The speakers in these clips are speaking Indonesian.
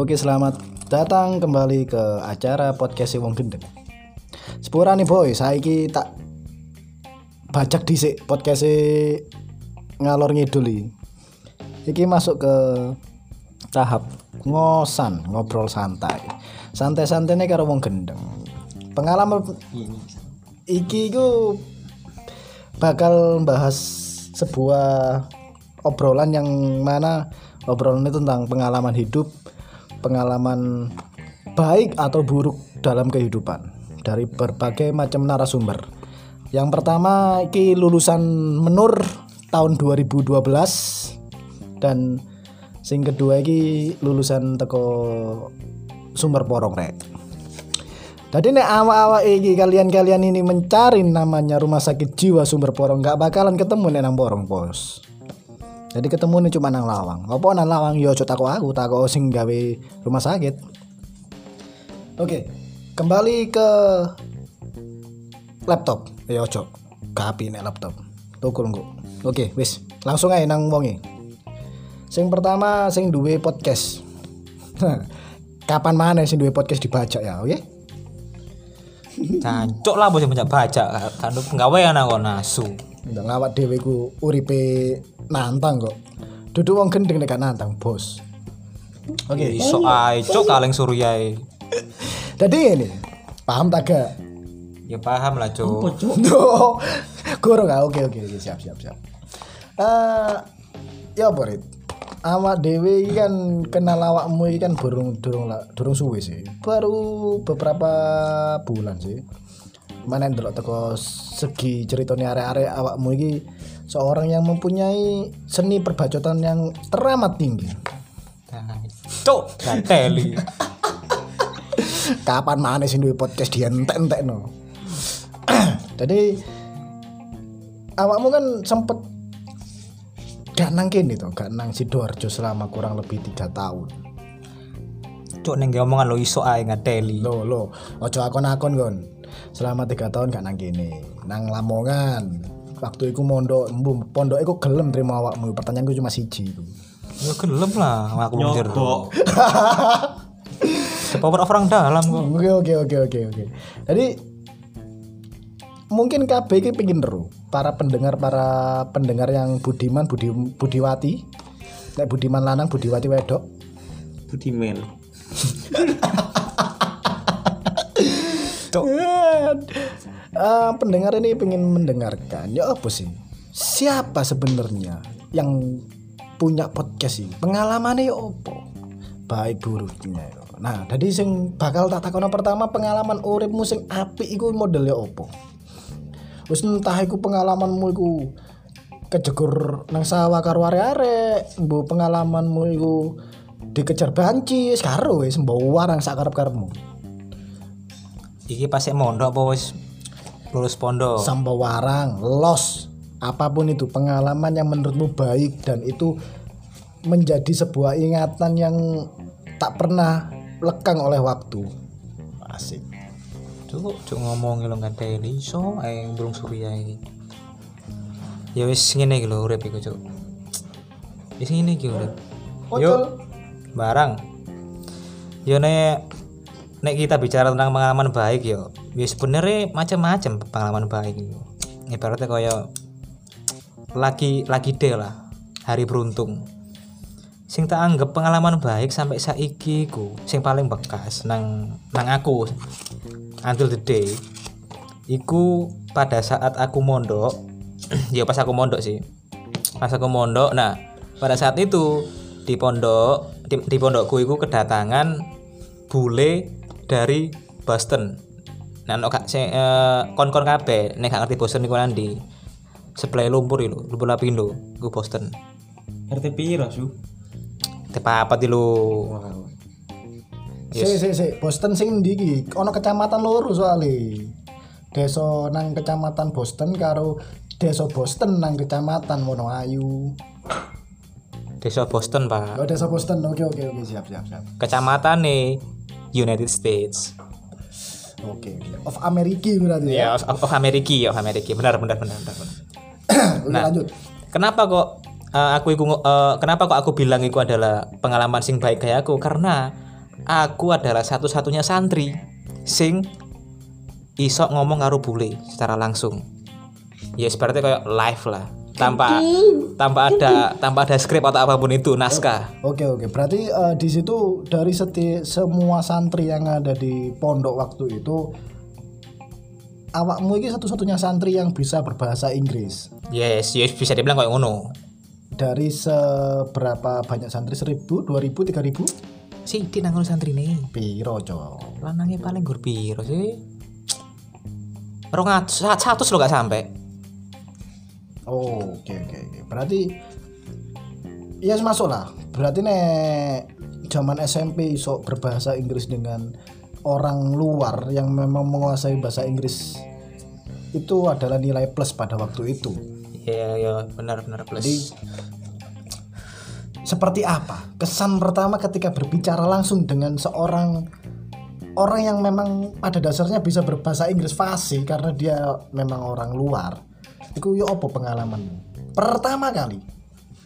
Oke, selamat datang kembali ke acara podcast Wong Gendeng. Sepura nih boy, saiki tak bajak dhisik podcast ngalor ngidul iki. Iki masuk ke tahap ngosan, ngobrol santai. Santai-santainya karo wong gendeng. Pengalaman iki ku bakal bahas sebuah obrolan yang mana obrolan itu tentang pengalaman hidup, pengalaman baik atau buruk dalam kehidupan dari berbagai macam narasumber. Yang pertama iki lulusan Menur tahun 2012 dan sing kedua iki lulusan teko Sumber Porong rek. Tadi nek awak-awak iki kalian-kalian ini mencari namanya rumah sakit jiwa Sumber Porong nggak bakalan ketemu nek nang Porong bos. Jadi ketemu nih cuma nang Lawang. Apa nang Lawang yo aja takok aku, takok sing gawe rumah sakit. Oke, kembali ke laptop. Ya ojo. Kapi nek laptop. Tukul engko. Oke, wis. Langsung aja nang wonge. Sing pertama sing duwe podcast. Kapan mana sing duwe podcast dibaca ya, oke? Cancuk lah bos yang banyak baca kan penggawean aku nasu. Ndak ngawak dhewe ku uripe nantang kok. Duduk wong gendeng nek nantang, Bos. Oke. Iso ae cuk kaleng suryai. Jadi ini paham tak gak? Ya paham lah cuk. Duh, Guru gak? Oke oke oke siap siap siap. Eh ya apa Rit? Awak dewe iki kan kenal awakmu iki kan durung durung lah durung suwe sih. Baru beberapa bulan sih. Mana ndelok teko segi ceritanya arek-arek awakmu iki seorang yang mempunyai seni perbacotan yang teramat tinggi. Cuk, gateli. Kapan mana sih duwe podcast dientek-entekno. Jadi awakmu kan sempet gak nang kene to, gak nang Sidoarjo selama kurang lebih tiga tahun. Cuk ning omongan lo iso ae ngateli. Lo lo, ojo akon-akon kon. Selama tiga tahun gak nang kene, nang Lamongan. Waktu iku mondok, mbu pondok iku gelem terima awakmu. Pertanyaanku cuma siji iku. Ya gelem lah aku mikir. The power of orang dalam kok. Oke oke oke oke oke. Jadi mungkin KB ini pengen ru para pendengar para pendengar yang budiman budi budiwati Nek budiman lanang budiwati wedok Budiman. Cuk. Eh, pendengar ini pengen mendengarkan. Ya apa sih? Siapa sebenarnya yang punya podcast ini? Pengalamannya ya apa? Baik buruknya ya. nah tadi sing bakal tak takono pertama pengalaman uripmu sing apik iku modelnya apa? Wis entah iku pengalamanmu iku kejegur nang sawah karo arek-arek pengalamanmu iku dikejar banci karo wis mbok warang karep-karepmu Iki pasti mondok apa wis lulus pondok? sampai warang, los, apa pun itu pengalaman yang menurutmu baik dan itu menjadi sebuah ingatan yang tak pernah lekang oleh waktu. Asik. Cuk, cuk ngomong lo ngateli iso ae burung surya iki. Ya wis ngene iki lho urip iku cuk. Wis ngene iki urip. Yuk, barang. Yo nek nek kita bicara tentang pengalaman baik yo, ya sebenarnya macam-macam pengalaman baik itu. Ibaratnya kaya lagi lagi deh lah hari beruntung. Sing tak anggap pengalaman baik sampai saiki ku, sing paling bekas nang nang aku until the day iku pada saat aku mondok ya pas aku mondok sih pas aku mondok nah pada saat itu di pondok di, di pondokku iku kedatangan bule dari Boston nah no, kak se, eh, kon-kon kabeh nek gak ngerti Boston iku nanti sebelah lumpur itu lumpur lapindo iku Boston RT piro, Su? tepa apa di lu Si si si, Boston sing ndi iki? Ono kecamatan loro soalnya. Desa nang kecamatan Boston karo desa Boston nang kecamatan Wonoayu. desa Boston pak Oh, desa Boston. Oke oke oke, siap siap siap. kecamatan nih United States Oke oke. Of America berarti ya. ya of, of Amerika of Amerika benar benar benar benar, benar. Oke, lanjut. kenapa kok eh, aku iku eh, kenapa kok aku bilang itu adalah pengalaman sing baik kayak aku karena aku adalah satu-satunya santri sing iso ngomong karo bule secara langsung ya seperti kayak live lah tanpa tanpa ada tanpa ada skrip atau apa pun itu naskah Oke oke, berarti eh, di situ dari seti, semua santri yang ada di pondok waktu itu awakmu ini satu-satunya santri yang bisa berbahasa Inggris. yes yes bisa dibilang kayak ngono Dari seberapa banyak santri? Seribu, dua ribu, tiga ribu? sih di nanggung santri nih Piro cok? lanangnya paling gur piro sih rong satu lo gak sampai Oh, oke oke oke. Berarti ya masuk lah. Berarti nek zaman SMP iso berbahasa Inggris dengan orang luar yang memang menguasai bahasa Inggris itu adalah nilai plus pada waktu itu. ya ya benar-benar plus Jadi seperti apa kesan pertama ketika berbicara langsung dengan seorang orang yang memang pada dasarnya bisa berbahasa Inggris fasih karena dia memang orang luar. Iku yo apa pengalaman? Pertama kali?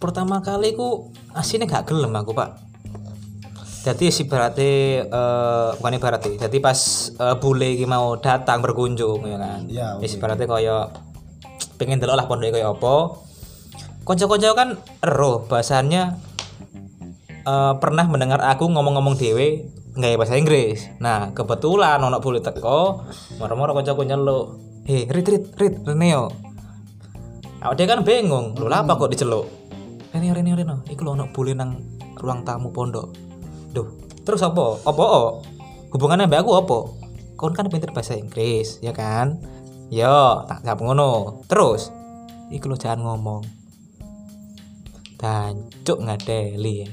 pertama kali ku aslinya gak gelem aku pak. Jadi si berarti eh bukan berarti jadi pas eh, bule iki mau datang berkunjung ya kan? Ya, si berarti kaya pengen delok lah pondok kaya apa. Konco-konco kan ero bahasanya eh, pernah mendengar aku ngomong-ngomong dewe nggak bahasa Inggris. Nah kebetulan ono bule teko moro-moro konco nyeluk hei rit rit rit Reneo Awak dia kan bingung, lho apa kok diceluk? Rene Rene Rene, iku lho ono bule nang ruang tamu pondok. Duh, terus apa? Apa? Hubungannya mbak aku apa? Kau kan pinter bahasa Inggris, ya kan? Yo, tak jawab ngono. Terus, iku lho jangan ngomong. Tancuk ngadeli.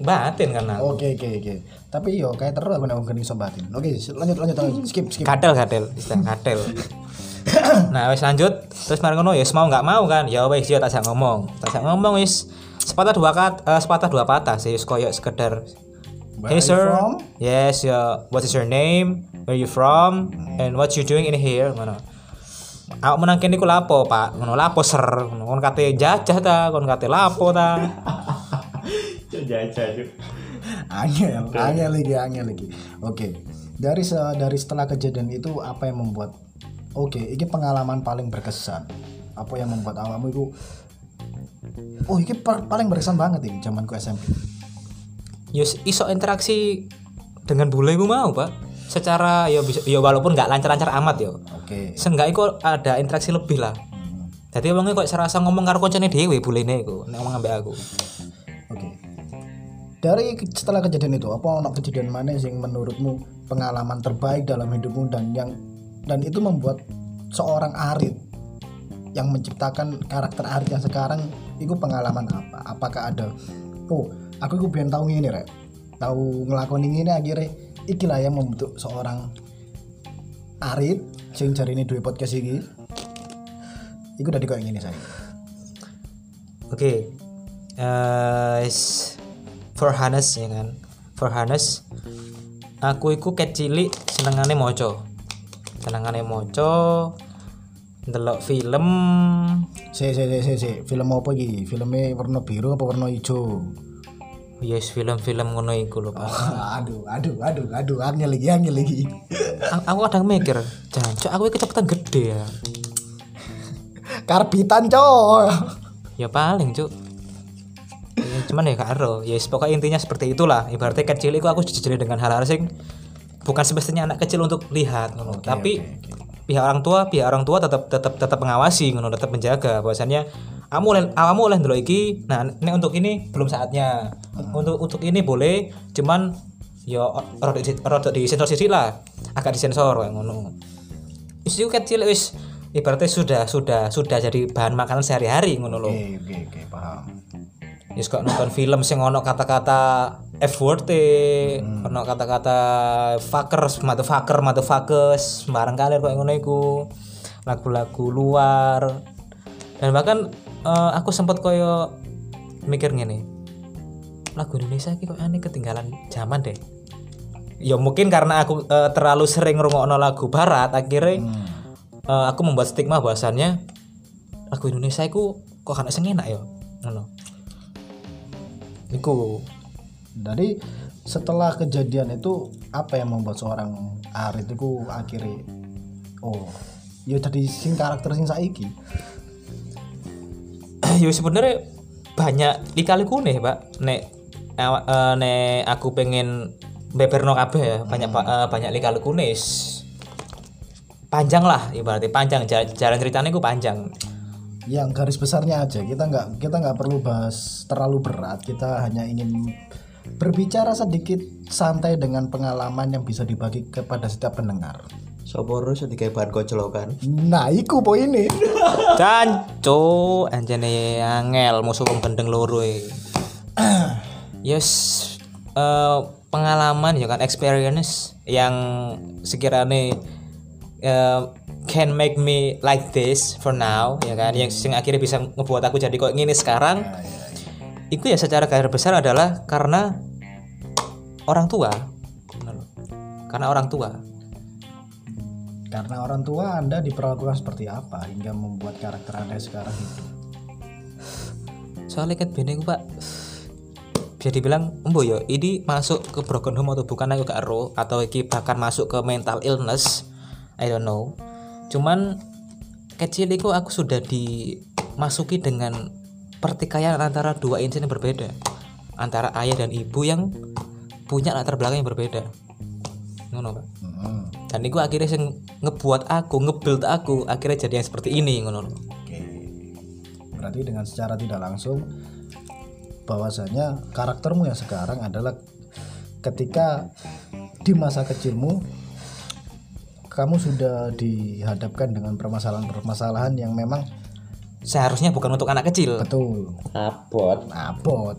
Batin kan aku. Oke oke oke. Tapi yo kayak terus aku nek geni batin. Oke, lanjut lanjut lanjut. Skip skip. Kadel kadel, istilah kadel. nah wis lanjut terus mari ngono ya wis mau nggak mau kan ya wis ya tak ngomong tak ngomong wis sepatah dua kat eh, sepatah dua patah sih wis koyo sekedar Where hey sir from? yes ya what is your name where you from and what you doing in here ngono Aku menang kene iku lapo, Pak. Ngono lapo ser. Ngono kate jajah ta, kon kate lapo ta. Jajah cuk. Angel, angel lagi, angel lagi. Oke. Dari se- dari setelah kejadian itu apa yang membuat Oke, ini pengalaman paling berkesan. Apa yang membuat awakmu itu Oh, ini pa- paling berkesan banget ini zamanku SMP. Yus iso interaksi dengan bule ku mau, Pak. Secara ya bisa ya walaupun nggak lancar-lancar amat yo. Oke. Seenggaknya kok ada interaksi lebih lah. Jadi wongnya kok serasa ngomong karo koncone dhewe bulene iku nek ngomong ambek aku. Oke. Dari ke- setelah kejadian itu, apa ono kejadian mana yang menurutmu pengalaman terbaik dalam hidupmu dan yang dan itu membuat seorang Arit yang menciptakan karakter Arit yang sekarang itu pengalaman apa? Apakah ada oh, aku itu biar tahu ini rek. Tahu ngelakoni ini akhirnya ikilah yang membentuk seorang Arit sing cari ini dua podcast ini Iku udah kayak gini saya. Oke. Eh is- for Hannes ya kan. For Hannes aku iku kecilik senengane maca. Senengane maca ndelok film Si si si si si film apa iki? Filmnya warna biru apa warna hijau? yes film-film ngono iku lho Pak. aduh, aduh, aduh, aduh, angel lagi, angel lagi. Aku kadang mikir, jancuk aku kecepatan gede ya. Karbitan coy. ya paling cuk ya, cuman ya karo ya pokoknya intinya seperti itulah ibaratnya kecil itu aku dijejeli dengan hal-hal sing bukan semestinya anak kecil untuk lihat ngono. tapi pihak orang tua pihak orang tua tetap tetap tetap mengawasi ngono tetap menjaga. Bahwasannya kamu oleh kamu oleh dulu iki nah ini untuk ini belum saatnya. Untuk untuk ini boleh cuman ya rada di rada di sensor sisi lah agak disensor kayak ngono. Wis kecil wis ibaratnya sudah sudah sudah jadi bahan makanan sehari-hari ngono loh Oke, oke, oke, paham. Yes kok nonton film sing ono kata-kata F word e, ono kata-kata fuckers, motherfucker, motherfuckers, sembarang kali kok ngono iku. Lagu-lagu luar. Dan bahkan eh, aku sempat koyo mikir ngene. Lagu Indonesia iki kok aneh ketinggalan zaman deh. Ya mungkin karena aku eh, terlalu sering ngrungokno lagu barat akhirnya eh, aku membuat stigma bahwasannya lagu Indonesia iku kok kan enak ya. Ngono. Iku. Dari setelah kejadian itu apa yang membuat seorang Arit itu akhirnya oh ya jadi sing karakter sing saiki? Ya sebenarnya banyak dikaliku nih pak. Nek eh, nek aku pengen beberno kabeh ya banyak pa- eh, banyak lika-liku nih s- panjang lah ibaratnya panjang. Jalan, jalan ceritanya ku panjang yang garis besarnya aja kita nggak kita nggak perlu bahas terlalu berat kita hanya ingin berbicara sedikit santai dengan pengalaman yang bisa dibagi kepada setiap pendengar Sopo terus dikai bahan koclokan. nah iku poinnya dan co anjane angel musuh wong gendeng loro e. yes eh, pengalaman ya kan experience yang sekiranya eh, can make me like this for now ya kan? Yang sing akhirnya bisa ngebuat aku jadi kok gini sekarang. Itu ya secara garis besar adalah karena orang tua. Karena orang tua. Karena orang tua anda diperlakukan seperti apa hingga membuat karakter anda sekarang hidup soalnya kan bini pak bisa dibilang embo yo ini masuk ke broken home atau bukan aku gak ero atau iki bahkan masuk ke mental illness. I don't know cuman kecil itu aku sudah dimasuki dengan pertikaian antara dua insan yang berbeda. Antara ayah dan ibu yang punya latar belakang yang berbeda. Ngono pak. Hmm, dan itu akhirnya sing ngebuat aku ngebuild aku akhirnya jadi yang seperti ini ngono oke. Berarti dengan secara tidak langsung bahwasanya karaktermu yang sekarang adalah ketika di masa kecilmu kamu sudah dihadapkan dengan permasalahan-permasalahan yang memang seharusnya bukan untuk anak kecil. Betul. Abot. abot.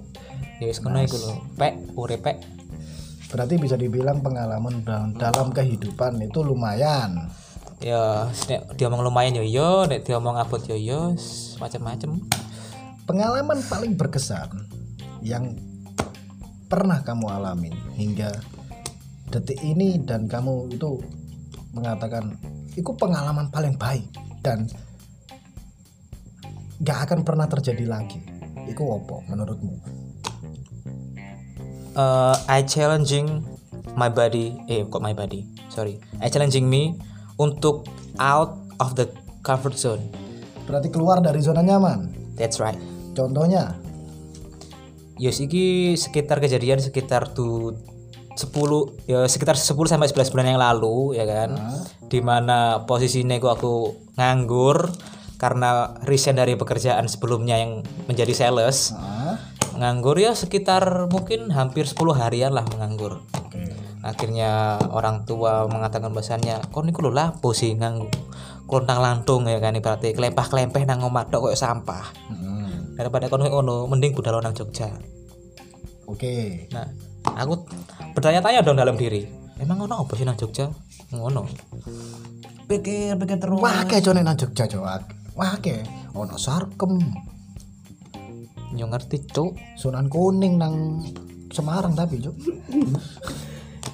Ya wis kono iku lho. Pek urip pek. Berarti bisa dibilang pengalaman dalam, dalam kehidupan itu lumayan. Ya nek dia ngomong lumayan yo yo nek dia ngomong abot yo yo macam-macam pengalaman paling berkesan yang pernah kamu alami hingga detik ini dan kamu itu mengatakan itu pengalaman paling baik dan gak akan pernah terjadi lagi. Itu apa menurutmu? Eh, I challenging my body eh kok my body? Sorry. I challenging me untuk out of the comfort zone. Berarti keluar dari zona nyaman? That's right. Contohnya? Yos iki sekitar kejadian sekitar tuh 10 ya sekitar 10 sampai 11 bulan yang lalu ya kan. Di mana posisinya gua aku nganggur karena resign dari pekerjaan sebelumnya yang menjadi sales. ah, Nganggur ya sekitar mungkin hampir 10 harian lah menganggur. oke Akhirnya orang tua mengatakan bahasanya, "Kok niku lho lapo sih ngang klontang lantung ya kan ibaratnya kelempah-kelempeh nang omah tok koyo sampah." Mm, Daripada kono ngono, mending budal nang Jogja. oke Nah, aku bertanya-tanya dong dalam diri. Emang ngono apa sih nang Jogja? Ngono. Pikir, pikir terus. wah kayak jone nang Jogja Jawa wah kayak ono sarkem Yo ngerti, Cuk. Sunan Kuning nang Semarang tapi cuk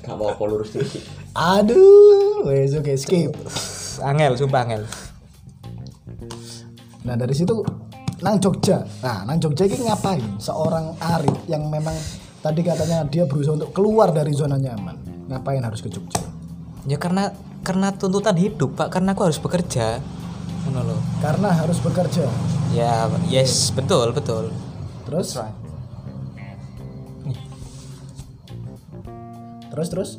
Gak apa-apa lurus dikit. aduh wes oke skip Angel, sumpah angel. nah dari situ nang Jogja nah nang Jogja ini ngapain seorang Arif yang memang tadi katanya dia berusaha untuk keluar dari zona nyaman ngapain harus ke Jogja Ya karena karena tuntutan hidup, Pak. Karena aku harus bekerja. Loh. karena harus bekerja Ya, yes, betul, betul. terus terus terus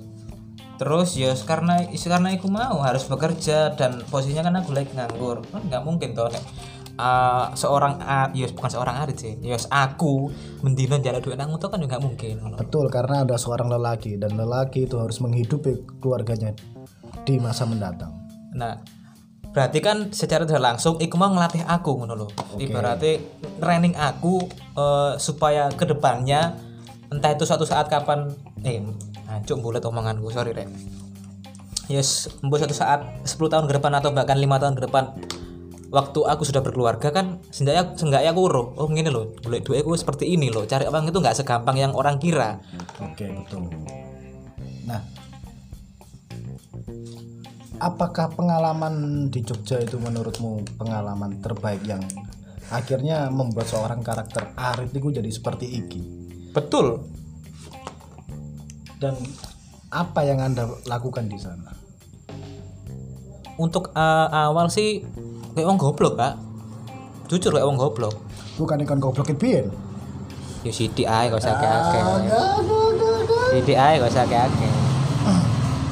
Terus ya karena karena aku mau harus bekerja dan posisinya kan aku lagi nganggur. Kan nggak mungkin toh nek uh, seorang a ya bukan seorang arit sih. Ya aku mendino jalan duit nang itu kan juga mungkin. betul karena ada seorang lelaki dan lelaki itu harus menghidupi keluarganya di masa mendatang Nah, berarti kan secara tidak langsung iku mau ngelatih aku ngono loh. Ibaratnya training aku eh, supaya ke depannya entah itu suatu saat kapan eh hancur bulat omonganku sorry rek. Yes, mbok suatu saat 10 tahun ke depan atau bahkan lima tahun ke depan waktu aku sudah berkeluarga kan seenggaknya seenggaknya aku uruh oh gini loh boleh duitku seperti ini loh cari uang itu nggak segampang yang orang kira Oke betul. Nah, apakah pengalaman di Jogja itu menurutmu pengalaman terbaik yang akhirnya membuat seorang karakter Arif itu jadi seperti Iki? betul dan apa yang anda lakukan di sana untuk uh, awal sih kayak wong goblok kak jujur kayak wong goblok bukan ikan goblok pian ya sidik ae gak usah akeh-akeh sidik ae gak usah akeh-akeh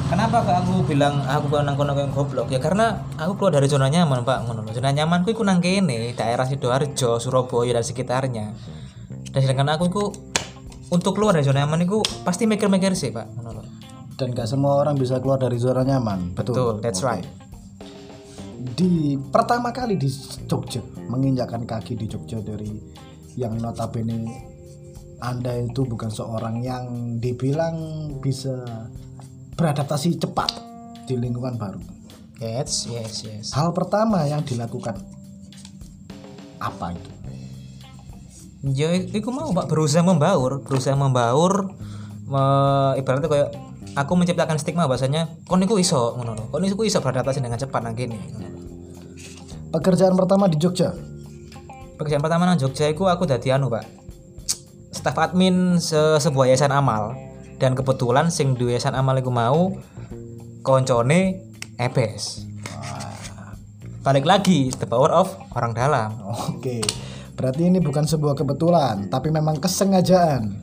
Kenapa kok aku bilang aku kok nang kono goblok? Ya karena aku keluar dari zona nyaman, Pak. Ngono. Zona nyamanku iku nang kene, daerah Sidoarjo, Surabaya dan sekitarnya. Dan sedangkan aku iku untuk keluar dari zona nyaman iku pasti mikir-mikir sih, Pak. Ngono dan gak semua orang bisa keluar dari zona nyaman betul Betul, that's right. Di pertama kali di Jogja menginjakkan kaki di Jogja dari yang notabene anda itu bukan seorang yang dibilang bisa beradaptasi cepat di lingkungan baru. Yes, yes, yes. hal pertama yang dilakukan apa itu? Ya iku mau Pak. Berusaha membaur, berusaha membaur me- ibaratnya kayak aku menciptakan stigma bahasanya kon iku iso ngono lho. Kon iku iso beradaptasi dengan cepat nang kene. pekerjaan pertama di Jogja Pekerjaan pertama nang Jogja iku aku dadi anu, Pak. Staf admin se sebuah yayasan amal dan kebetulan sing di yayasan amal iku mau koncone EBS. Balik lagi the power of orang dalam. oke berarti ini bukan sebuah kebetulan tapi memang kesengajaan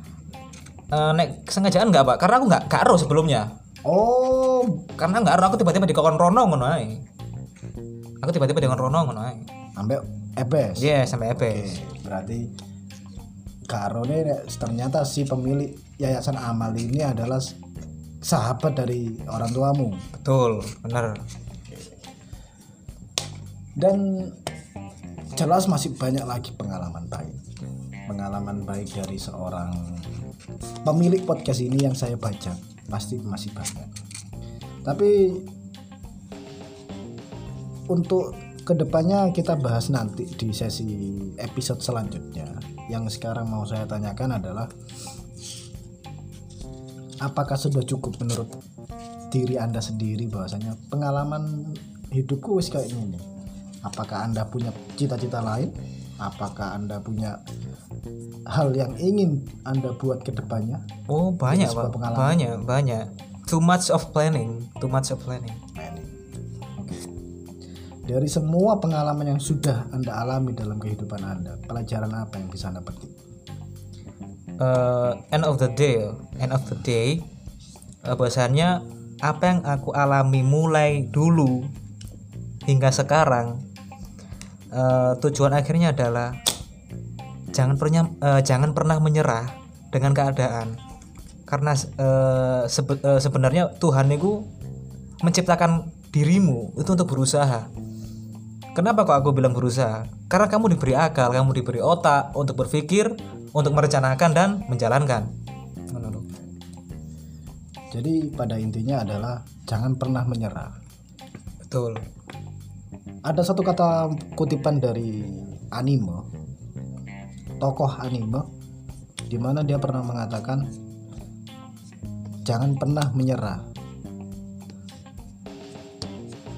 Eh, nek kesengajaan nggak pak? Karena aku nggak karo sebelumnya. oh Karena nggak aku tiba-tiba di kokon rono ngono ae. Aku tiba-tiba kokon rono ngono ae. sampai ebes Iya sampai EBS. Oke, berarti Karo ini ternyata si pemilik yayasan amal ini adalah sahabat dari orang tuamu Betul, bener. dan jelas masih banyak lagi pengalaman baik pengalaman baik dari seorang pemilik podcast ini yang saya baca. Pasti masih banyak. Tapi untuk ke depannya kita bahas nanti di sesi episode selanjutnya. Yang sekarang mau saya tanyakan adalah apakah sudah cukup menurut diri anda sendiri bahwasanya pengalaman hidupku wis kayak gini? Apakah anda punya cita-cita lain? Apakah anda punya hal yang ingin anda buat ke depannya? Oh banyak pak, banyak banyak. Too much of planning, too much of planning. Dari semua pengalaman yang sudah anda alami dalam kehidupan anda pelajaran apa yang bisa anda petik? Eh, end of the day, end of the day, eh, bahwasannya apa yang aku alami mulai dulu hingga sekarang, eh, tujuan akhirnya adalah jangan pernah eh, jangan pernah menyerah dengan keadaan, karena eh, sebe- eh, sebenarnya Tuhan itu menciptakan dirimu itu untuk berusaha. Kenapa kok aku bilang berusaha? Karena kamu diberi akal, kamu diberi otak untuk berpikir, untuk merencanakan dan menjalankan. Jadi pada intinya adalah jangan pernah menyerah Betul. ada satu kata kutipan dari anime tokoh anime di mana dia pernah mengatakan jangan pernah menyerah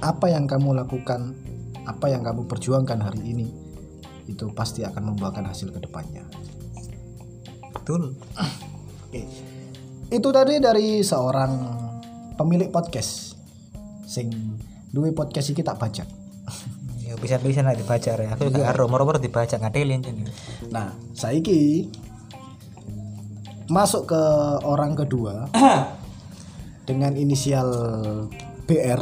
apa yang kamu lakukan apa yang kamu perjuangkan hari ini itu pasti akan membuahkan hasil ke depannya Betul. Oke. Itu tadi dari seorang pemilik podcast sing duwe podcast iki tak baca. Bisa-bisa lah dibaca ya. Aku juga karo moro-moro dibaca ngadelin jen. Nah, saiki masuk ke orang kedua dengan inisial BR.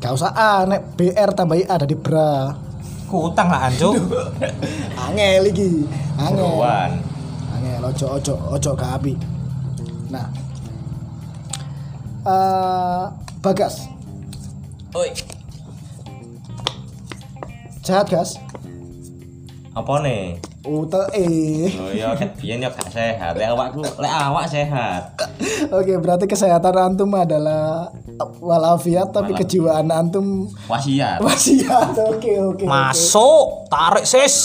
Gak usah A, nek BR tambah I ada di bra. Ku utang lah anjo. Angel iki. Angel. Wan. Angel ojo ojo ojo gak api. Nah. eh Bagas, Oi. Sehat gas? Apa nih? Ute eh. Oh iya, ket biyen yo gak sehat. Lek awakku, lek awak sehat. Oke, berarti kesehatan antum adalah walafiat tapi kejiwaan antum Wasiat. wasiat. Oke, oke. oke. Masuk, tarik sis.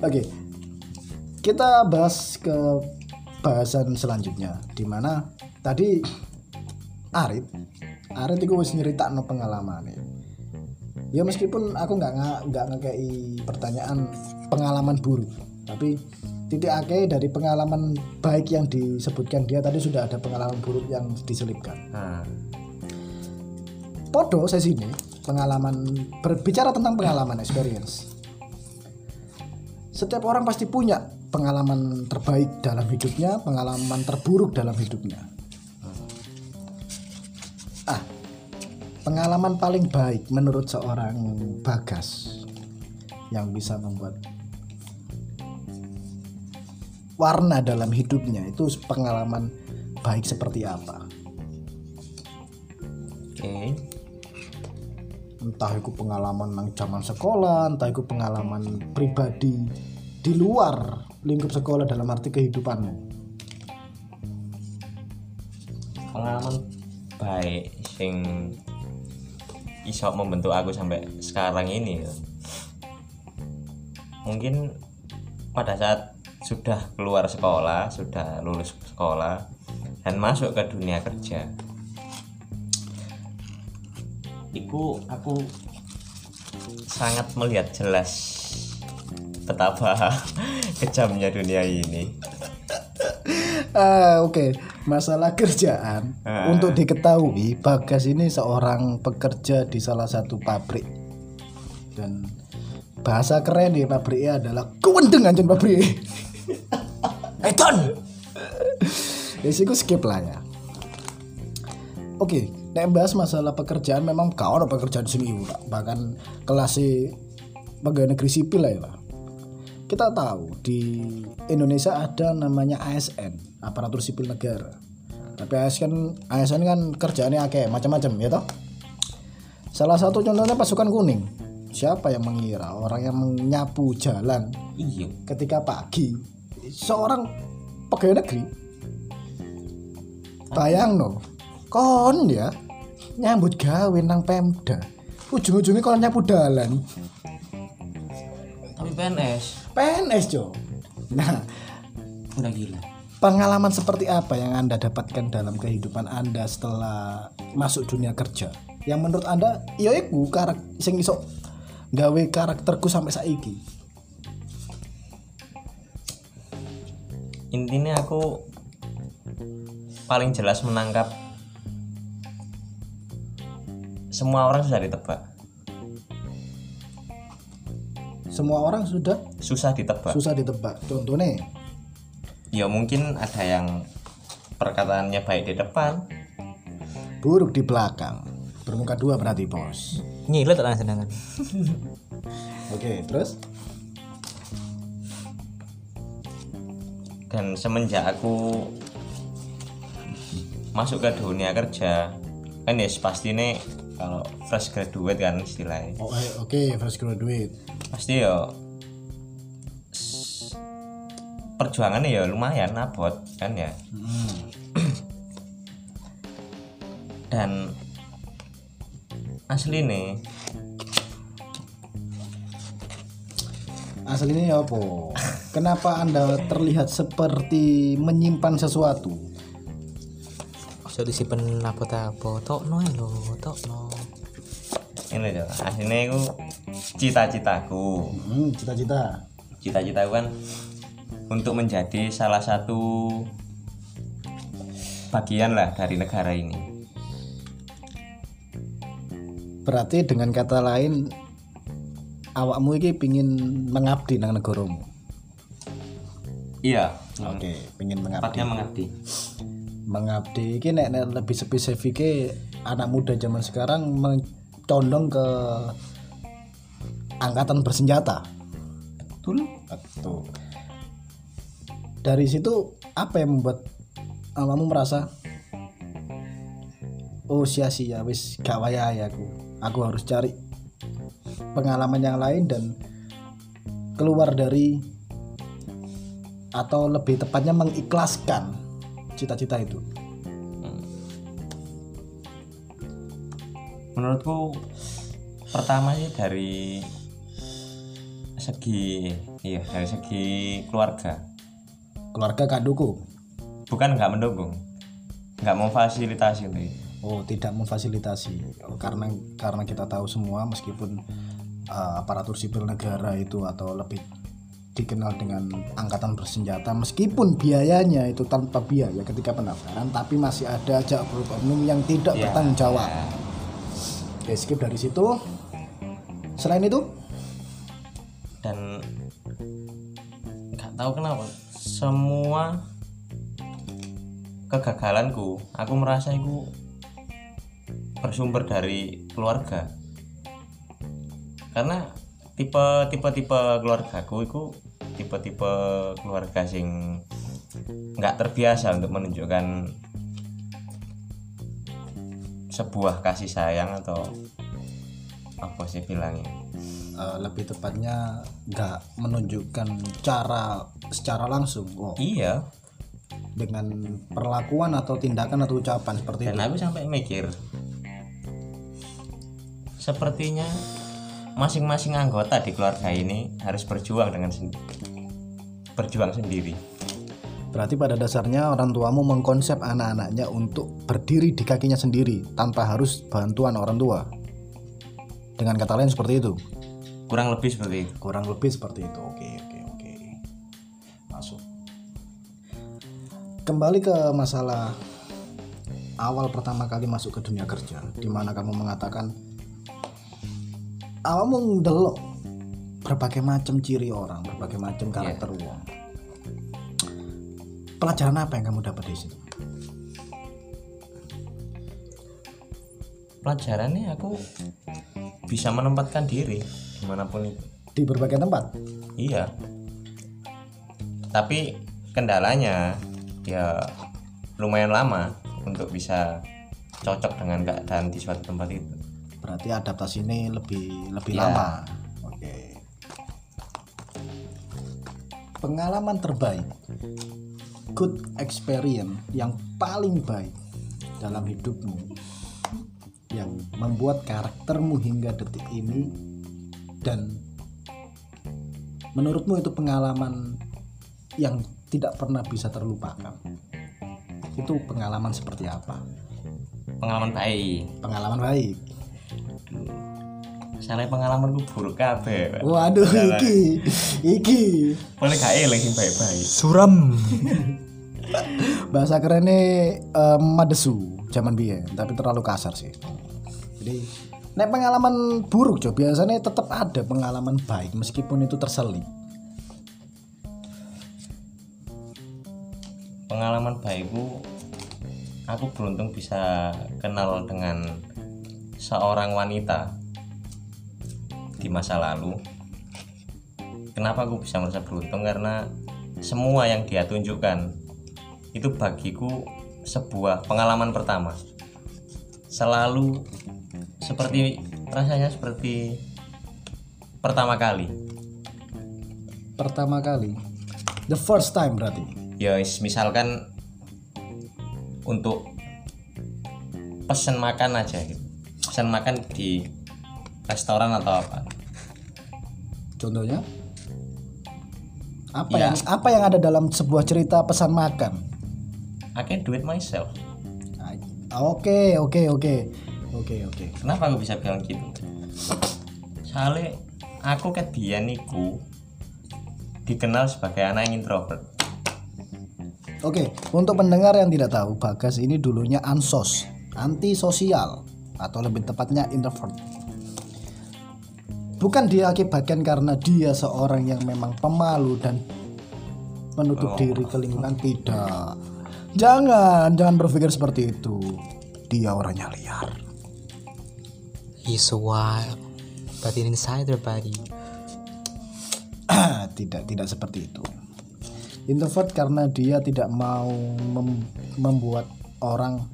Oke. Kita bahas ke bahasan selanjutnya di mana tadi Arit Arit itu wis nyeritakno pengalaman ya meskipun aku nggak nggak ngekei pertanyaan pengalaman buruk tapi titik akhir dari pengalaman baik yang disebutkan dia tadi sudah ada pengalaman buruk yang diselipkan. Nah, podo saya sini pengalaman berbicara tentang pengalaman experience. Setiap orang pasti punya pengalaman terbaik dalam hidupnya pengalaman terburuk dalam hidupnya pengalaman paling baik menurut seorang bagas yang bisa membuat warna dalam hidupnya itu pengalaman baik seperti apa oke. entah itu pengalaman nang zaman sekolah entah itu pengalaman pribadi di luar lingkup sekolah dalam arti kehidupanmu Pengalaman baik sing iso membentuk aku sampai sekarang ini ya. Mungkin pada saat sudah keluar sekolah, sudah lulus sekolah dan masuk ke dunia kerja. Iku aku sangat melihat jelas betapa kejamnya dunia ini. Ah, oke masalah kerjaan Ah. untuk diketahui Bagas ini seorang pekerja di salah satu pabrik. Dan bahasa keren di pabriknya adalah kewendeng anjir pabrik. Eton ya sih skip lah ya. Oke nek bahas masalah pekerjaan memang kau ada pekerjaan di sini Pak. bahkan kelas pegawai negeri sipil lah ya kita tahu di Indonesia ada namanya ASN aparatur sipil negara. Tapi ASN ASN kan kerjaannya akeh macam-macam ya toh? Salah satu contohnya pasukan kuning. Siapa yang mengira? Orang yang menyapu jalan Iya. ketika pagi. Seorang pegawai negeri. Bayang no kon ya nyambut gawe nang pemda. Ujung-ujungnya kon nyapu dalan. Tapi PNS PNS jo. Nah udah gila. Pengalaman seperti apa yang anda dapatkan dalam kehidupan anda setelah masuk dunia kerja? Yang menurut anda ya iku karak sing iso gawe karakterku sampai saiki. Intinya aku paling jelas menangkap semua orang sudah ditebak. Semua orang sudah susah ditebak. Susah ditebak. Contohnya ya mungkin ada yang perkataannya baik di depan. Buruk di belakang. Bermuka dua berarti bos. Nyilet lah sedangkan. Oke terus? Dan semenjak aku masuk ke dunia kerja kan ya pasti nih kalau fresh graduate kan istilahnya. Oh, eh, oke fresh graduate. Pasti ya perjuangannya ya lumayan abot kan ya. Dan asli nih aslinya apa? Kenapa anda terlihat seperti menyimpan sesuatu? Bisa disimpan apa apa tok no lo tok no ini loh aslinya itu cita-citaku. Hmm, cita-cita. Cita-citaku kan untuk menjadi salah satu bagian lah dari negara ini. Berarti dengan kata lain awakmu ini pingin mengabdi nang negaramu? Iya. Oke pingin mengabdi. Tepatnya mengabdi. Mengabdi ini nek, nek lebih spesifiknya anak muda zaman sekarang mencondong ke angkatan bersenjata. Betul. Betul dari situ apa yang membuat awakmu merasa oh sia-sia wis gak waya aku. Aku harus cari pengalaman yang lain dan keluar dari atau lebih tepatnya mengikhlaskan cita-cita itu. Menurutku pertama sih dari segi iya dari segi keluarga keluarga gak dukung bukan nggak mendukung nggak memfasilitasi itu oh tidak memfasilitasi Oh, karena karena kita tahu semua meskipun uh, aparatur sipil negara itu atau lebih dikenal dengan angkatan bersenjata meskipun biayanya itu tanpa biaya ketika pendaftaran tapi masih ada aja oknum yang tidak Ya, bertanggung jawab. ya. Oke, skip dari situ. Selain itu, dan nggak tahu kenapa semua kegagalanku aku merasa itu bersumber dari keluarga. Karena tipe tipe tipe keluargaku itu tipe tipe keluarga sing nggak terbiasa untuk menunjukkan sebuah kasih sayang atau apa sih bilangnya eh, lebih tepatnya nggak menunjukkan cara secara langsung oh, iya dengan perlakuan atau tindakan atau ucapan seperti itu. dan aku sampai mikir sepertinya masing-masing anggota di keluarga ini harus berjuang dengan sen- berjuang sendiri Berarti pada dasarnya orang tuamu mengkonsep anak-anaknya untuk berdiri di kakinya sendiri tanpa harus bantuan orang tua. Dengan kata lain seperti itu. Kurang lebih seperti itu Kurang lebih seperti itu. Oke, oke, oke. Masuk. Kembali ke masalah awal pertama kali masuk ke dunia kerja, di mana kamu mengatakan awalmu ndelok berbagai macam ciri orang, berbagai macam karakter uang. Pelajaran apa yang kamu dapat di situ? pelajarannya aku bisa menempatkan diri di mana pun itu Di berbagai tempat. iya tapi kendalanya ya lumayan lama untuk bisa cocok dengan keadaan di suatu tempat itu Berarti adaptasi ini lebih lebih Ya. lama. Oke. Pengalaman terbaik, good experience yang paling baik dalam hidupmu, yang membuat karaktermu hingga detik ini dan menurutmu itu pengalaman yang tidak pernah bisa terlupakan. Itu pengalaman seperti apa? pengalaman baik Pengalaman baik. Misalnya pengalaman gue buruk kabeh. Pak. Waduh, iki, iki. Boleh gak eling sing baik-baik. Suram. Bahasa kerennya em, madesu zaman biyen, tapi terlalu kasar sih. Jadi, nek pengalaman buruk jo biasanya tetap ada pengalaman baik meskipun itu terselip. Pengalaman baikku aku beruntung bisa kenal dengan seorang wanita di masa lalu. Kenapa aku bisa merasa beruntung karena semua yang dia tunjukkan itu bagiku sebuah pengalaman pertama. Selalu seperti rasanya seperti pertama kali. Pertama kali, the first time berarti. ya is- misalkan untuk pesen makan aja gitu pesen makan di restoran atau apa Contohnya apa Ya. yang apa yang ada dalam sebuah cerita pesan makan? I can do it myself Ah, Oke, oke, oke. Oke, oke. kenapa aku bisa bilang gitu soalnya aku ke dia niku dikenal sebagai anak yang introvert Oke, untuk pendengar yang tidak tahu, Bagas ini dulunya ansos, antisosial, atau lebih tepatnya introvert. Bukan diakibatkan karena dia seorang yang memang pemalu dan menutup diri ke lingkungan tidak. Jangan, jangan berpikir seperti itu. Dia orangnya liar. So wild, but inside their body. tidak, tidak seperti itu. Introvert karena dia tidak mau mem- membuat orang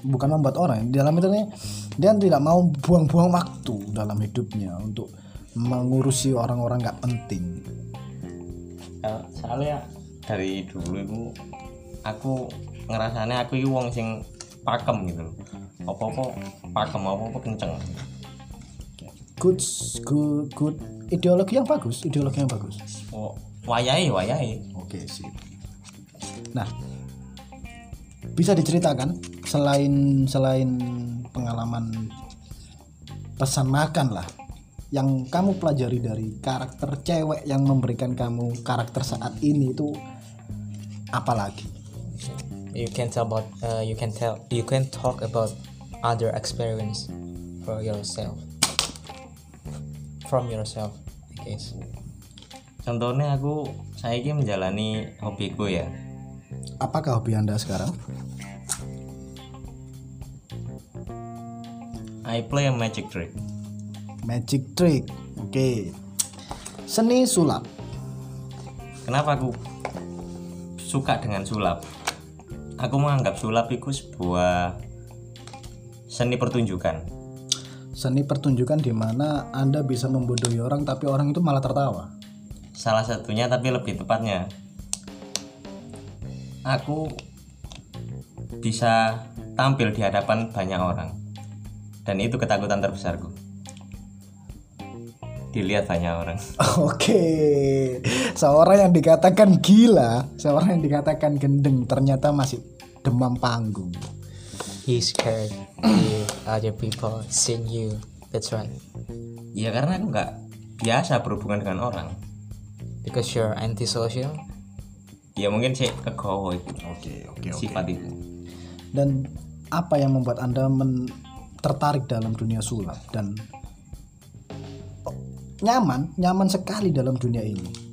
bukan membuat orang dalam itu nih dia tidak mau buang-buang waktu dalam hidupnya untuk mengurusi orang-orang nggak penting Kalau- soalnya dari dulu itu aku ngerasanya aku itu wong sing pakem gitu apa-apa pakem apa-apa kenceng. Good good good. Ideologi yang bagus ideologi yang bagus. Oh, wayai wayai oke sip. Nah bisa diceritakan selain selain pengalaman pesan makan lah yang kamu pelajari dari karakter cewek yang memberikan kamu karakter saat ini itu apa lagi? You can tell about uh, you can tell you can talk about other experience for yourself. From yourself I guess. Contohnya aku saya ini menjalani hobiku ya. Apakah hobi anda sekarang? I play a magic trick. Magic trick oke. Seni sulap. Kenapa aku suka dengan sulap? Aku menganggap sulap itu sebuah seni pertunjukan. Seni pertunjukan di mana anda bisa membodohi orang tapi orang itu malah tertawa. Salah satunya tapi lebih tepatnya. Aku bisa tampil di hadapan banyak orang. Dan itu ketakutan terbesarku. Dilihat banyak orang. Oke, seorang yang dikatakan gila, seorang yang dikatakan gendeng ternyata masih demam panggung. he's scared other people seeing you. That's right. Ya karena aku nggak biasa berhubungan dengan orang. Because you're antisocial? Ya mungkin sih kegowo itu. Oke, oke, sifat itu. Dan apa yang membuat anda men- tertarik dalam dunia sulap dan nyaman, nyaman sekali dalam dunia ini?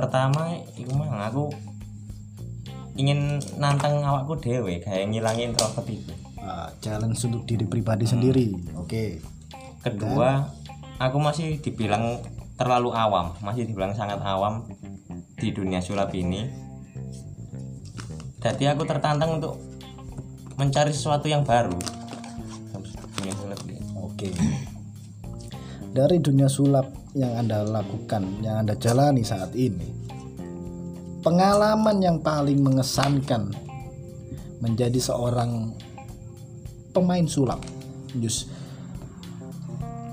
pertama itu mah aku ingin nantang awakku dewe kayak ngilangin introvert itu Ah, challenge untuk diri pribadi sendiri. Oke, kedua aku masih dibilang terlalu awam masih dibilang sangat awam di dunia sulap ini. Jadi aku tertantang untuk mencari sesuatu yang baru. Dunia sulap ini. Oke. Dari dunia sulap yang anda lakukan, yang anda jalani saat ini, pengalaman yang paling mengesankan menjadi seorang pemain sulap. Just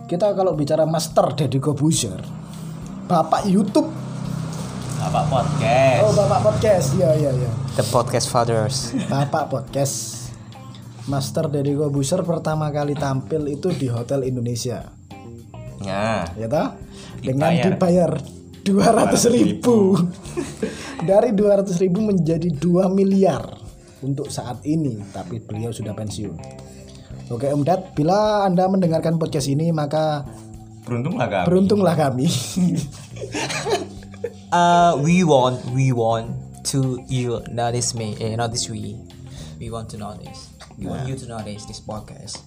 kita kalau bicara master Deddy Kobuzer, bapak YouTube, apa podcast oh bapak podcast, ya ya ya, the podcast fathers bapak podcast. Master Deddy Kobuzer pertama kali tampil itu di Hotel Indonesia, ya ya toh? Dengan Dibayar. dibayar 200 ribu. Dari 200 ribu menjadi 2 miliar untuk saat ini, tapi beliau sudah pensiun. Oke Om Dad, bila Anda mendengarkan podcast ini maka beruntung lah kami beruntunglah kami. uh we want we want to you notice me eh notice we we want to notice we want you to notice this podcast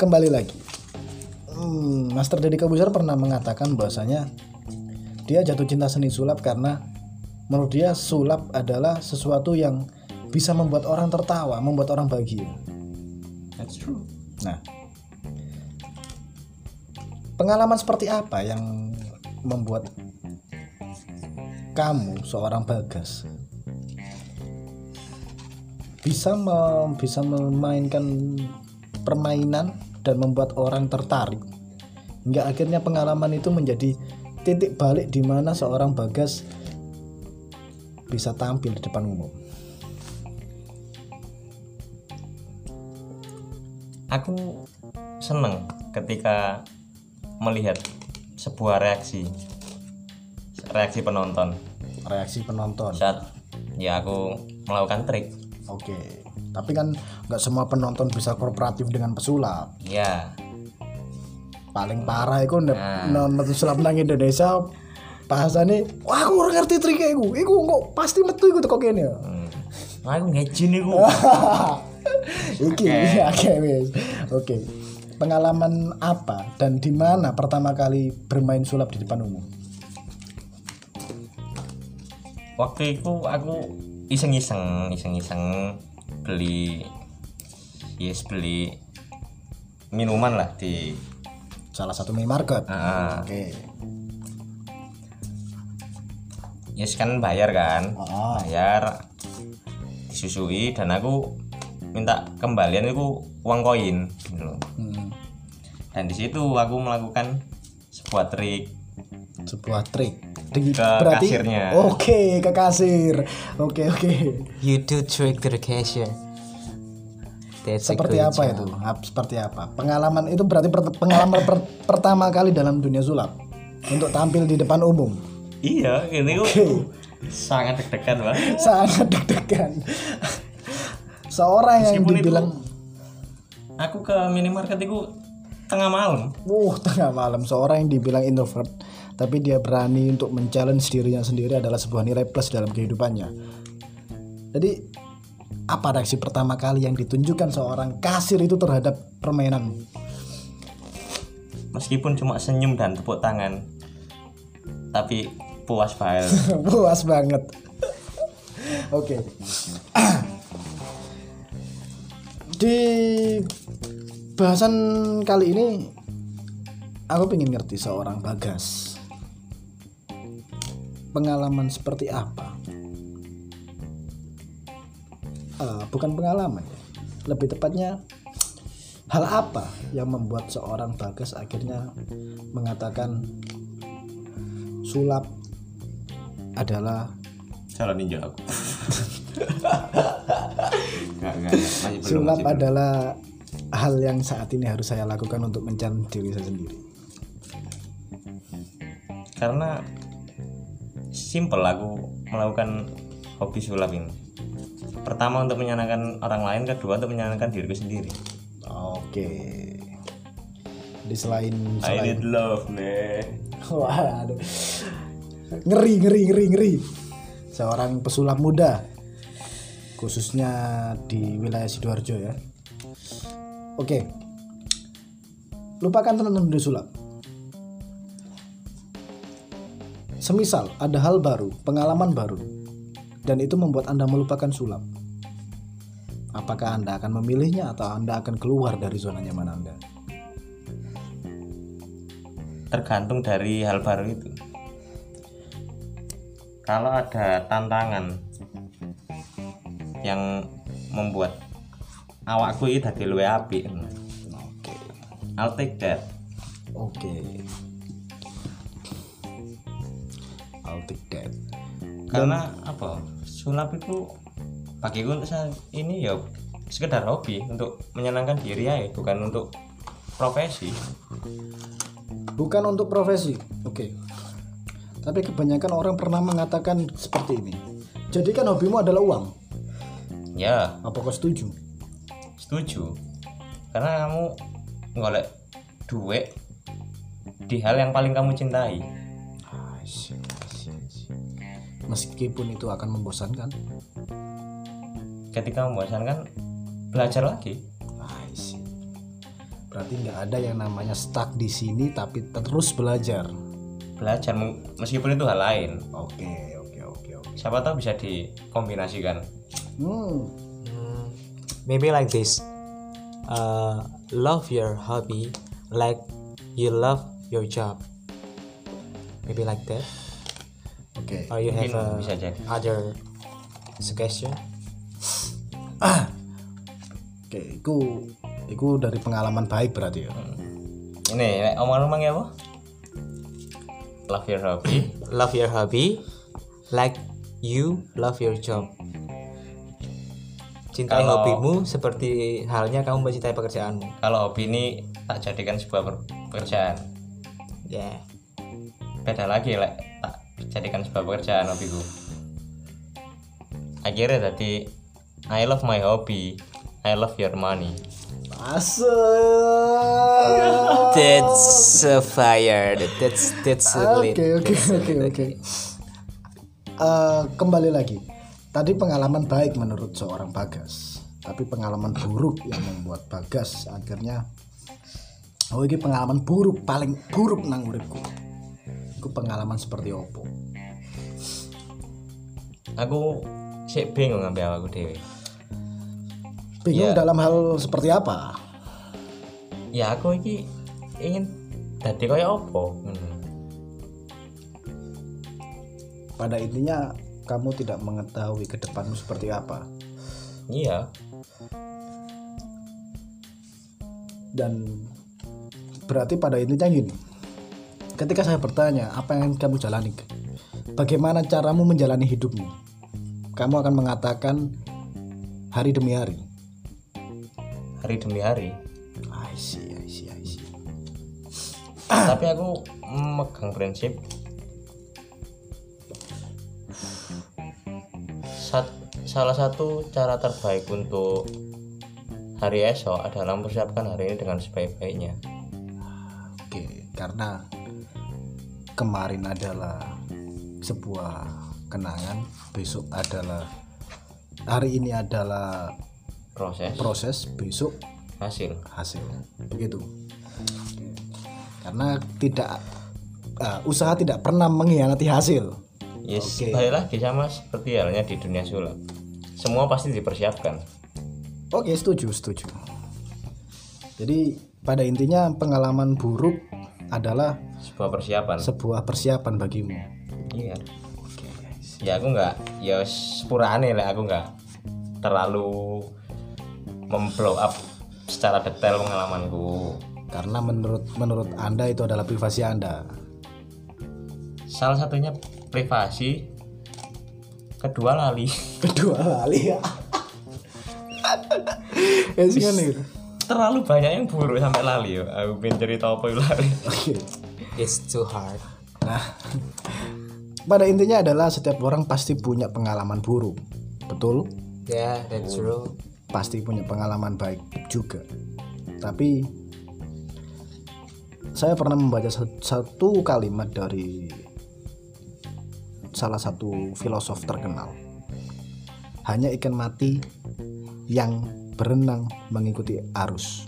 Kembali lagi. Hmm, Master Deddy Kobuzer pernah mengatakan bahwasanya dia jatuh cinta seni sulap karena menurut dia sulap adalah sesuatu yang bisa membuat orang tertawa, membuat orang bahagia. that's true Nah, pengalaman seperti apa yang membuat kamu seorang bagas bisa mem- bisa memainkan permainan dan membuat orang tertarik hingga akhirnya pengalaman itu menjadi titik balik di mana seorang bagas bisa tampil di depan umum. Aku seneng ketika melihat sebuah reaksi reaksi penonton Reaksi penonton. saat ya aku melakukan trik Oke, tapi kan nggak semua penonton bisa kooperatif dengan pesulap. ya Paling parah itu Nah. nonton sulap nang Indonesia bahasane wah aku ora ngerti triknya iku. Iku kok pasti metu iku teko kene. ya." hmm. aku ngejin iku Iki oke wis. Oke. Pengalaman apa dan di mana pertama kali bermain sulap di depan umum? waktu itu aku iseng-iseng iseng-iseng beli yes beli minuman lah di Salah satu minimarket. ah, Oke. yes kan bayar kan Oh. bayar disusui dan aku minta kembalian itu uang koin gitu loh. Hmm, dan di situ aku melakukan sebuah trik sebuah trik. Di- Ke kasirnya. Oke, ke kasir. Oke, oke. you do trick to the cashier That's seperti apa job. itu seperti apa pengalaman itu berarti per- pengalaman per- pertama kali dalam dunia sulap untuk tampil di depan umum iya ini kok sangat deg-degan banget sangat deg-degan seorang yang Meskipun itu- dibilang aku ke minimarket itu tengah malam Wuh, tengah malam seorang yang dibilang introvert, tapi dia berani untuk men-challenge dirinya sendiri adalah sebuah nilai plus dalam kehidupannya. Jadi, apa reaksi pertama kali yang ditunjukkan seorang kasir itu terhadap permainan? meskipun cuma senyum dan tepuk tangan tapi puas banget Puas banget. Oke. Di bahasan kali ini aku ingin ngerti seorang Bagas. Pengalaman seperti apa? Eh, bukan pengalaman ya. Lebih tepatnya hal apa yang membuat seorang Bagas akhirnya mengatakan sulap adalah jalan ninja aku Enggak, enggak, enggak. Masih belum, sulap masih belum. adalah hal yang saat ini harus saya lakukan untuk mencari diri saya sendiri. karena simple aku melakukan hobi sulap ini pertama untuk menyenangkan orang lain kedua untuk menyenangkan diriku sendiri Oke. Di selain I selain need love man Wah, aduh. ngeri ngeri ngeri ngeri. Seorang pesulap muda khususnya di wilayah sidoarjo ya. Oke. Lupakan tentang dunia sulap. Semisal ada hal baru, pengalaman baru, dan itu membuat Anda melupakan sulap. Apakah Anda akan memilihnya atau Anda akan keluar dari zona nyaman Anda? tergantung dari hal baru itu kalau ada tantangan yang membuat awakku ini tadi luwe api Oke. I'll take that Oke. I'll take that. karena apa sulap itu bagiku untuk saat ini ya sekedar hobi untuk menyenangkan diri ya bukan untuk profesi Bukan untuk profesi. Oke. Tapi kebanyakan orang pernah mengatakan seperti ini. Jadi kan hobimu adalah uang. Ya Apa kau setuju? setuju karena kamu ngolek duit di hal yang paling kamu cintai Meskipun itu akan membosankan. ketika membosankan belajar lagi see. Berarti nggak ada yang namanya stuck di sini tapi terus belajar. belajar meskipun itu hal lain Oke, oke, oke, oke. siapa tahu bisa dikombinasikan Hmm. Hmm, maybe like this uh, love your hobby like you love your job maybe like that Oke. or you have Mungkin a bisa jadi. other suggestion Oke, itu itu dari pengalaman baik berarti ya. ini nek omong-omong ya apa love your hobby love your hobby like you love your job cintai Kalau- hobimu seperti halnya kamu mencintai pekerjaanmu kalau hobi ini tak jadikan sebuah pekerjaan ya beda lagi lek tak jadikan sebuah pekerjaan hobiku akhirnya tadi I love my hobby I love your money Asal. that's a fire that's that's a Oke lit. oke oke oke. Eh, Kembali lagi. Tadi pengalaman baik menurut seorang Bagas, tapi pengalaman buruk yang membuat Bagas akhirnya Oh ini pengalaman buruk paling buruk nang uripku. Iku pengalaman seperti opo? aku sih bingung ngambil awakku dewe Bingung Iya. dalam hal seperti apa? ya aku iki ingin tadi kaya opo ngono. Pada intinya kamu tidak mengetahui ke depanmu seperti apa. Iya. Dan berarti pada intinya gini. Ketika saya bertanya apa yang kamu jalani? Bagaimana caramu menjalani hidupmu? Kamu akan mengatakan hari demi hari. Hari demi hari? I see, I see, I see. tapi aku megang prinsip salah satu cara terbaik untuk hari esok adalah mempersiapkan hari ini dengan sebaik-baiknya Oke, karena kemarin adalah sebuah kenangan, besok adalah hari ini adalah proses proses, besok hasil hasil. Begitu. Karena tidak eh, usaha tidak pernah mengkhianati hasil. yes balik lagi sama seperti halnya di dunia sulap semua pasti dipersiapkan Oke, setuju, setuju. Jadi pada intinya pengalaman buruk adalah sebuah persiapan sebuah persiapan bagimu. iya ya aku nggak ya sepurane lah aku nggak terlalu memblow up secara detail pengalamanku Karena menurut menurut Anda itu adalah privasi Anda. salah satunya privasi kedua lali Kedua kali ya. Ya sih kan itu. terlalu banyak yang buruk sampai lali yo aku pengen cerita apa yang lali. It's too hard. Nah, pada intinya adalah setiap orang pasti punya pengalaman buruk. Betul? Yeah, that's true. Pasti punya pengalaman baik juga. Tapi saya pernah membaca sat- satu kalimat dari salah satu filosof terkenal. Hanya ikan mati yang berenang mengikuti arus.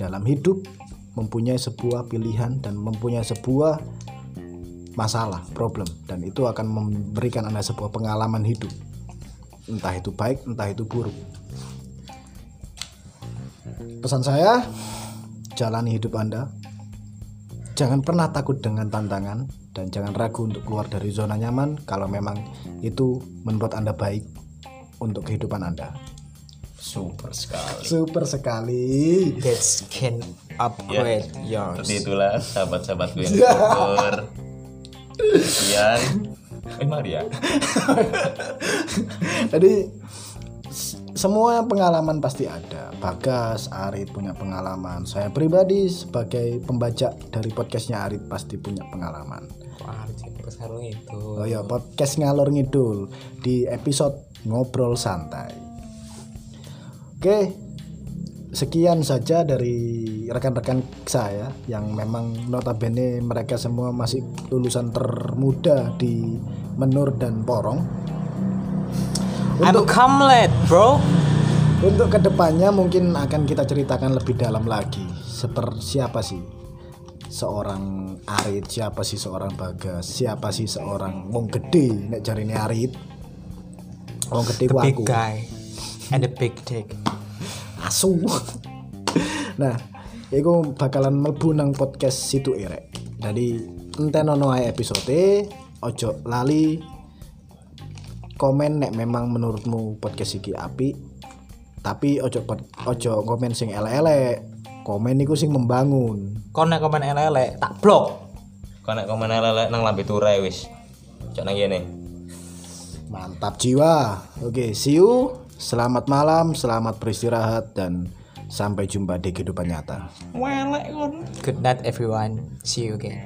Dalam hidup mempunyai sebuah pilihan dan mempunyai sebuah masalah, problem dan itu akan memberikan Anda sebuah pengalaman hidup. Entah itu baik, entah itu buruk. Pesan saya, jalani hidup Anda. Jangan pernah takut dengan tantangan dan jangan ragu untuk keluar dari zona nyaman kalau memang itu menurut Anda baik untuk kehidupan Anda. super sekali Super sekali. That can upgrade yours. seperti itulah sahabat-sahabatku yang super sekian eh Maria Jadi semua pengalaman pasti ada. Bagas, Arit punya pengalaman. Saya pribadi sebagai pembaca dari podcastnya Arit pasti punya pengalaman. Wah, sarung itu. Oh ya, podcast ngalor ngidul di episode ngobrol santai. Oke, sekian saja dari rekan-rekan saya yang memang notabene mereka semua masih lulusan termuda di Menur dan Porong. I'm Kamlet, bro. Untuk ke depannya mungkin akan kita ceritakan lebih dalam lagi. Seperti siapa sih seorang Arit, siapa sih seorang Bagas, siapa sih seorang wong gede nek jarine Arit. Wong gede The ku big aku. guy and the big dick. Asu. nah, iku bakalan mlebu nang podcast situ irek. Jadi enten ono ae episode, ojo lali komen nek memang menurutmu podcast iki api tapi ojo pod- ojo komen sing elek-elek komen iku sing membangun. Kau nek komen elek tak blok. kau nek komen lelek nang lambe turai wis. Cok nang kene. Mantap jiwa. Oke see you. Selamat malam selamat beristirahat dan sampai jumpa di kehidupan nyata. Welek kon Good night, everyone. See you again.